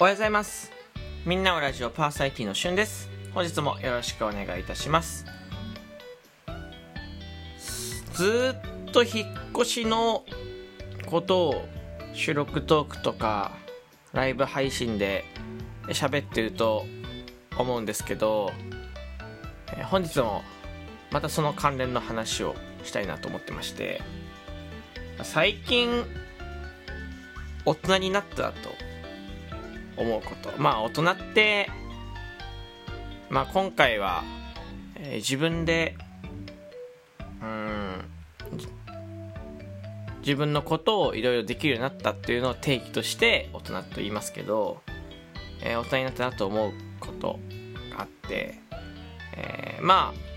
おはようございます。みんなのラジオパーサイティのしゅんです。本日もよろしくお願いいたします。ずっと引っ越しのことを収録トークとかライブ配信で喋ってると思うんですけど本日もまたその関連の話をしたいなと思ってまして最近大人になったと思うこと。まあ大人ってまあ今回は、えー、自分でうん自分のことをいろいろできるようになったっていうのを定義として大人と言いますけど、えー、大人になったなと思うことがあって、えー、まあ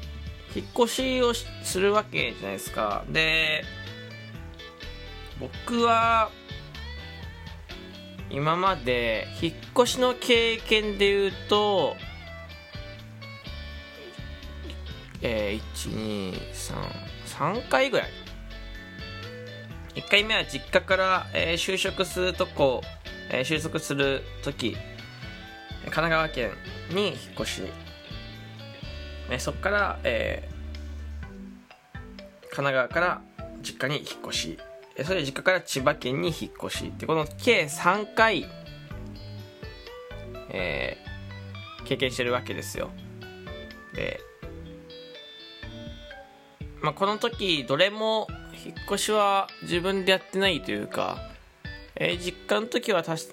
引っ越しをするわけじゃないですか。で僕は今まで引っ越しの経験で言うとえー、1233回ぐらい。1回目は実家から、えー、就職するとこ、えー、収束する時神奈川県に引っ越し、えー、そこから、えー、神奈川から実家に引っ越し。それで実家から千葉県に引っ越しってこの計3回、えー、経験してるわけですよ。で、まあ、この時どれも引っ越しは自分でやってないというか、えー、実家の時はさす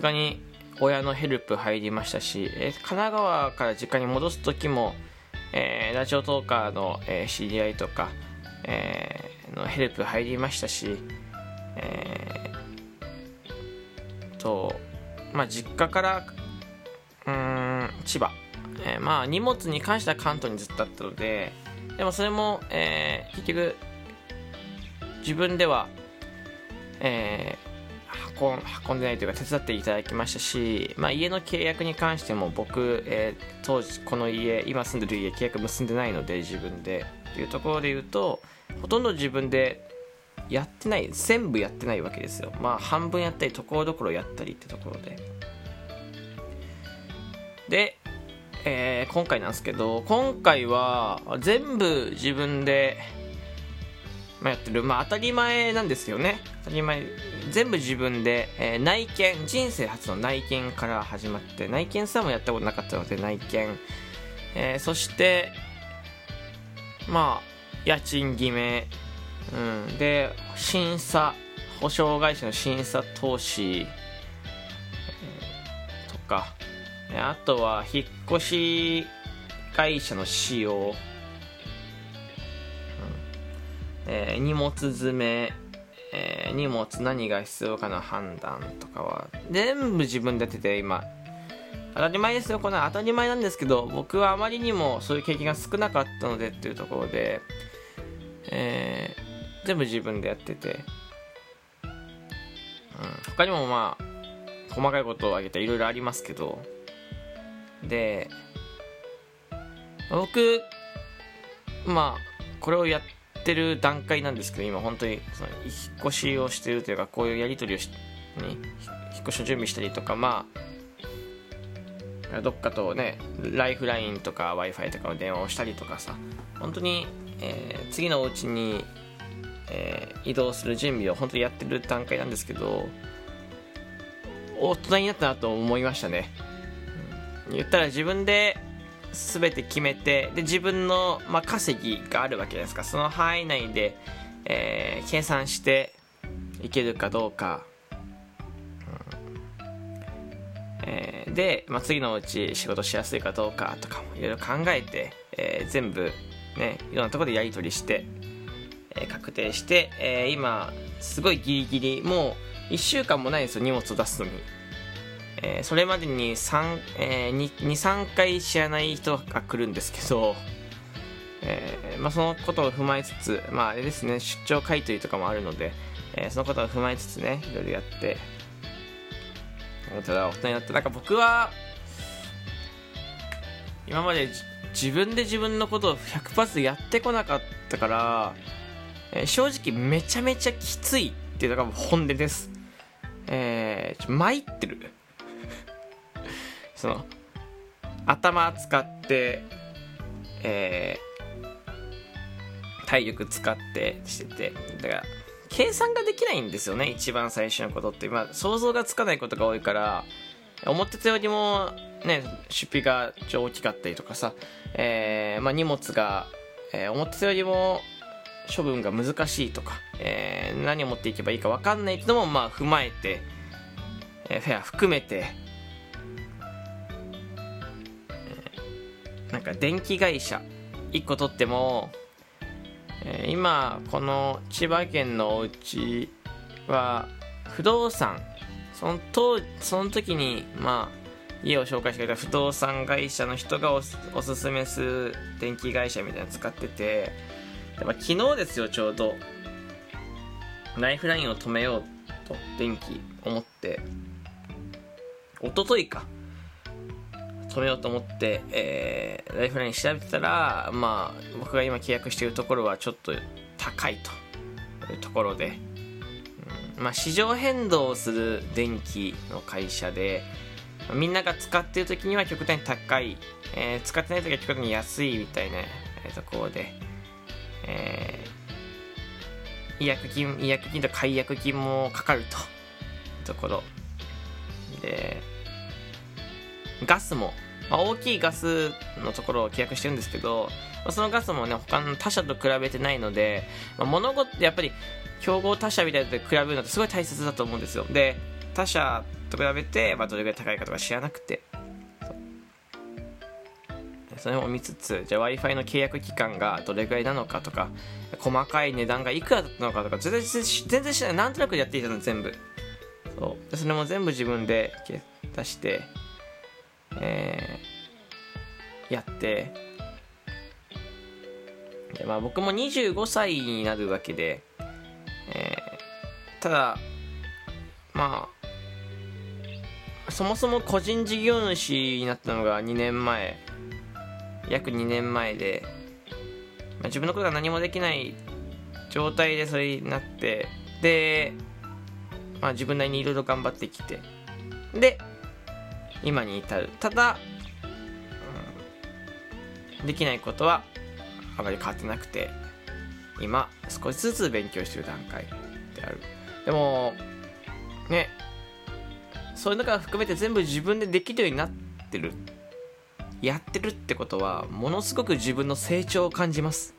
がに親のヘルプ入りましたし、えー、神奈川から実家に戻す時も、えー、ラジオトーカーの、えー、知り合いとか、えー、のヘルプ入りましたし、えー、と、まあ、実家からうん千葉、えー、まあ荷物に関しては関東にずっとあったのででもそれも、えー、結局自分では、えー、運んでないというか手伝っていただきましたし、まあ、家の契約に関しても僕、えー、当時この家今住んでる家契約結んでないので自分で。っていうところで言うとほとんど自分でやってない全部やってないわけですよ。まあ半分やったりところどころやったりってところで。で、えー、今回なんですけど今回は全部自分で、やってる。まあ当たり前なんですよね。当たり前。全部自分で、えー、内見人生初の内見から始まって内見さえもやったことなかったので内見、えー、そしてまあ家賃決め、うん、で審査保証会社の審査投資、えー、とか。あとは引っ越し会社の使用、うん。えー、荷物詰め、えー、荷物何が必要かの判断とかは。全部自分でやってて今。当たり前ですよ。この当たり前なんですけど僕はあまりにもそういう経験が少なかったのでっていうところで、えー、全部自分でやってて、うん、他にもまあ細かいことを挙げていろいろありますけど。で僕まあこれをやってる段階なんですけど今本当にその引っ越しをしてるというかこういうやり取りをしに引っ越しの準備したりとかまあどっかとねライフラインとか w i f i とかの電話をしたりとかさ本当に、えー、次のお家に、えー、移動する準備を本当にやってる段階なんですけど大人になったなと思いましたね、うん、言ったら自分で全て決めてで自分の、まあ、稼ぎがあるわけですか。その範囲内で、えー、計算していけるかどうか。で、まあ、次のうち仕事しやすいかどうかとかもいろいろ考えて、えー、全部ねいろんなところでやり取りして、えー、確定して、え今すごいギリギリもう1週間もないんですよ荷物を出すのに、えそれまでに23、えー、回知らない人が来るんですけどえー、まあ、そのことを踏まえつつ、まあ、あれですね出張買い取りとかもあるので、えー、そのことを踏まえつつねいろいろやって大人大人になってなんか僕は今まで自分で自分のことを100%やってこなかったから、えー、正直めちゃめちゃきついっていうのが本音です。えー、参ってる。その頭使ってえー、体力使ってしててだから計算ができないんですよね一番最初のことって、まあ、想像がつかないことが多いから思ってたよりもね出費が大きかったりとかさ、えーまあ、荷物が、えー、思ってたよりも処分が難しいとか、えー、何を持っていけばいいか分かんないっていうのもまあ踏まえて、えー、フェア含めて、え、なんか電気会社1個取っても、え、今この千葉県のお家は不動産その当その時にまあ家を紹介してくれた不動産会社の人がおおすすめする電気会社みたいなの使っててやっぱ昨日ですよちょうどライフラインを止めようと電気思って一昨日か止めようと思って、えー、ライフライン調べてたらまあ僕が今契約しているところはちょっと高いと。いうところで、うん、まあ市場変動をする電気の会社でみんなが使っている時には極端に高い、えー、使ってない時は極端に安いみたいな、ところで。えー、違約金、違約金と解約金もかかるというところ。で、ガスも、まあ、大きいガスのところを契約してるんですけど、まあ、そのガスもね、他の他社と比べてないので、まあ、物事ってやっぱり、競合他社みたいなのと比べるのってすごい大切だと思うんですよ。で、他社と比べて、まあ、どれぐらい高いかとか知らなくて、それも見つつじゃあ w i f i の契約期間がどれぐらいなのかとか細かい値段がいくらだったのかとか全然全然知らない。なんとなくやっていたの全部。そう。それも全部自分で出して、えー、やってで、まあ、僕も25歳になるわけで、えー、ただまあそもそも個人事業主になったのが2年前約2年前で、まあ、自分のことが何もできない状態でそれになってで、まあ、自分なりにいろいろ頑張ってきてで今に至る。ただ、うん、できないことはあまり変わってなくて今少しずつ勉強してる段階である。でもねそういうのから含めて全部自分でできるようになってる。やってるってことはものすごく自分の成長を感じます。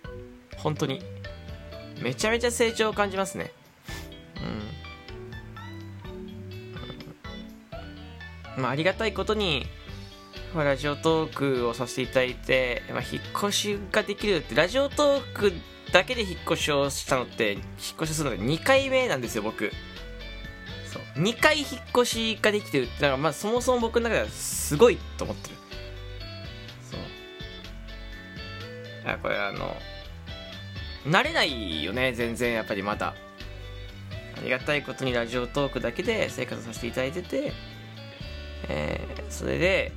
本当に。めちゃめちゃ成長を感じますね。まあありがたいことにラジオトークをさせていただいて、まあ、引っ越しができるってラジオトークだけで引っ越しをしたのって引っ越しするので2回目なんですよ僕。そう。2回引っ越しができてるってだからまあそもそも僕の中ではすごいと思ってる。やこれあの慣れないよね全然やっぱりまだ。ありがたいことにラジオトークだけで生活させていただいてて、えー、それで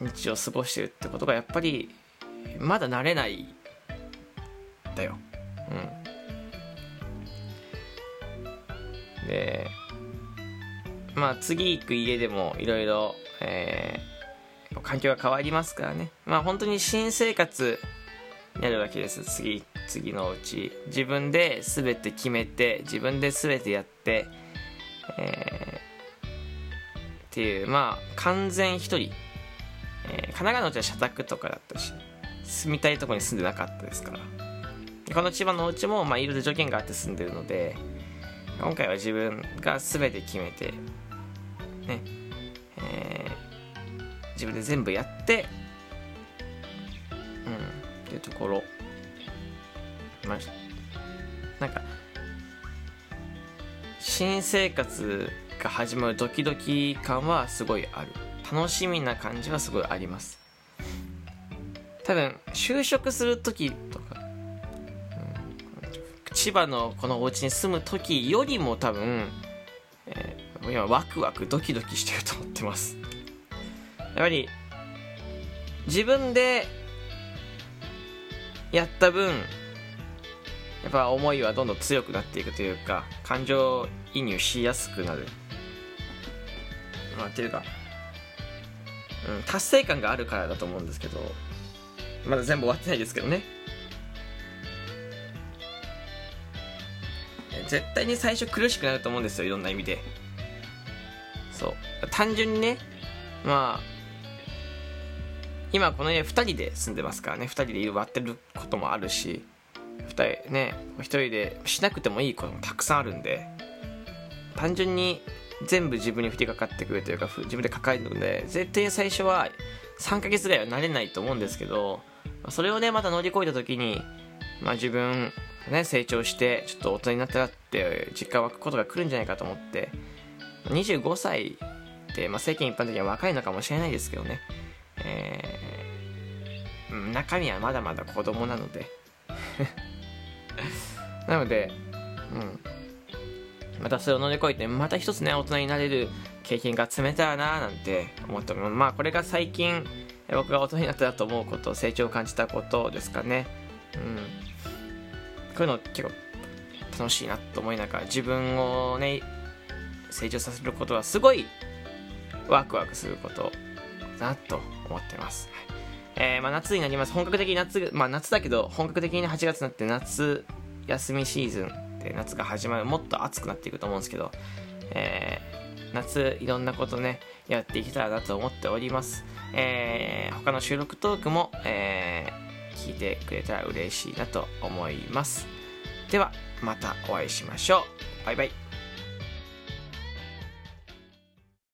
日常を過ごしてるってことがやっぱりまだ慣れないだよ。うん。でまあ次行く家でもいろいろ環境が変わりますからね。まあ本当に新生活になるわけです。次次のうち。自分で全て決めて自分で全てやって、え、っていうまあ完全一人、えー、神奈川のうちは社宅とかだったし住みたいとこに住んでなかったですから。この千葉のお家もまあいろいろ条件があって住んでるので今回は自分が全て決めてねえー自分で全部やってうんっていうところ。まあなんか新生活が始まるドキドキ感はすごいある。楽しみな感じはすごいあります。多分就職する時とか、うん、千葉のこのお家に住む時よりも多分、えー、今ワクワクドキドキしてると思ってます。やっぱり自分でやった分やっぱ思いはどんどん強くなっていくというか感情移入しやすくなる。まあっていうかうん、達成感があるからだと思うんですけどまだ全部終わってないですけどね。絶対に最初苦しくなると思うんですよいろんな意味で。そう。単純にねまあ今この家2人で住んでますからね。2人で割ってることもあるし2人ね1人でしなくてもいいこともたくさんあるんで単純に全部自分に降りかかってくるというか自分で抱えるので絶対最初は3ヶ月ぐらいは慣れないと思うんですけどそれをねまた乗り越えた時に、まあ、自分ね成長してちょっと大人になったらって実感湧くことが来るんじゃないかと思って25歳って、まあ、世間一般的には若いのかもしれないですけどね、えー、中身はまだまだ子供なので。なので、うん、またそれを乗り越えてまた一つね大人になれる経験が積めたらななんて思っております。まあこれが最近僕が大人になったと思うこと成長を感じたことですかね。うん。こういうの結構楽しいなと思いながら自分をね成長させることはすごいワクワクすることだなと思ってます、えー、まあ、夏になります。本格的に夏、まあ、夏だけど本格的に8月になって夏休みシーズンで夏が始まるもっと暑くなっていくと思うんですけど、えー、夏いろんなことねやっていけたらなと思っております、えー、他の収録トークも、え聞いてくれたら嬉しいなと思います。ではまたお会いしましょう。バイバイ。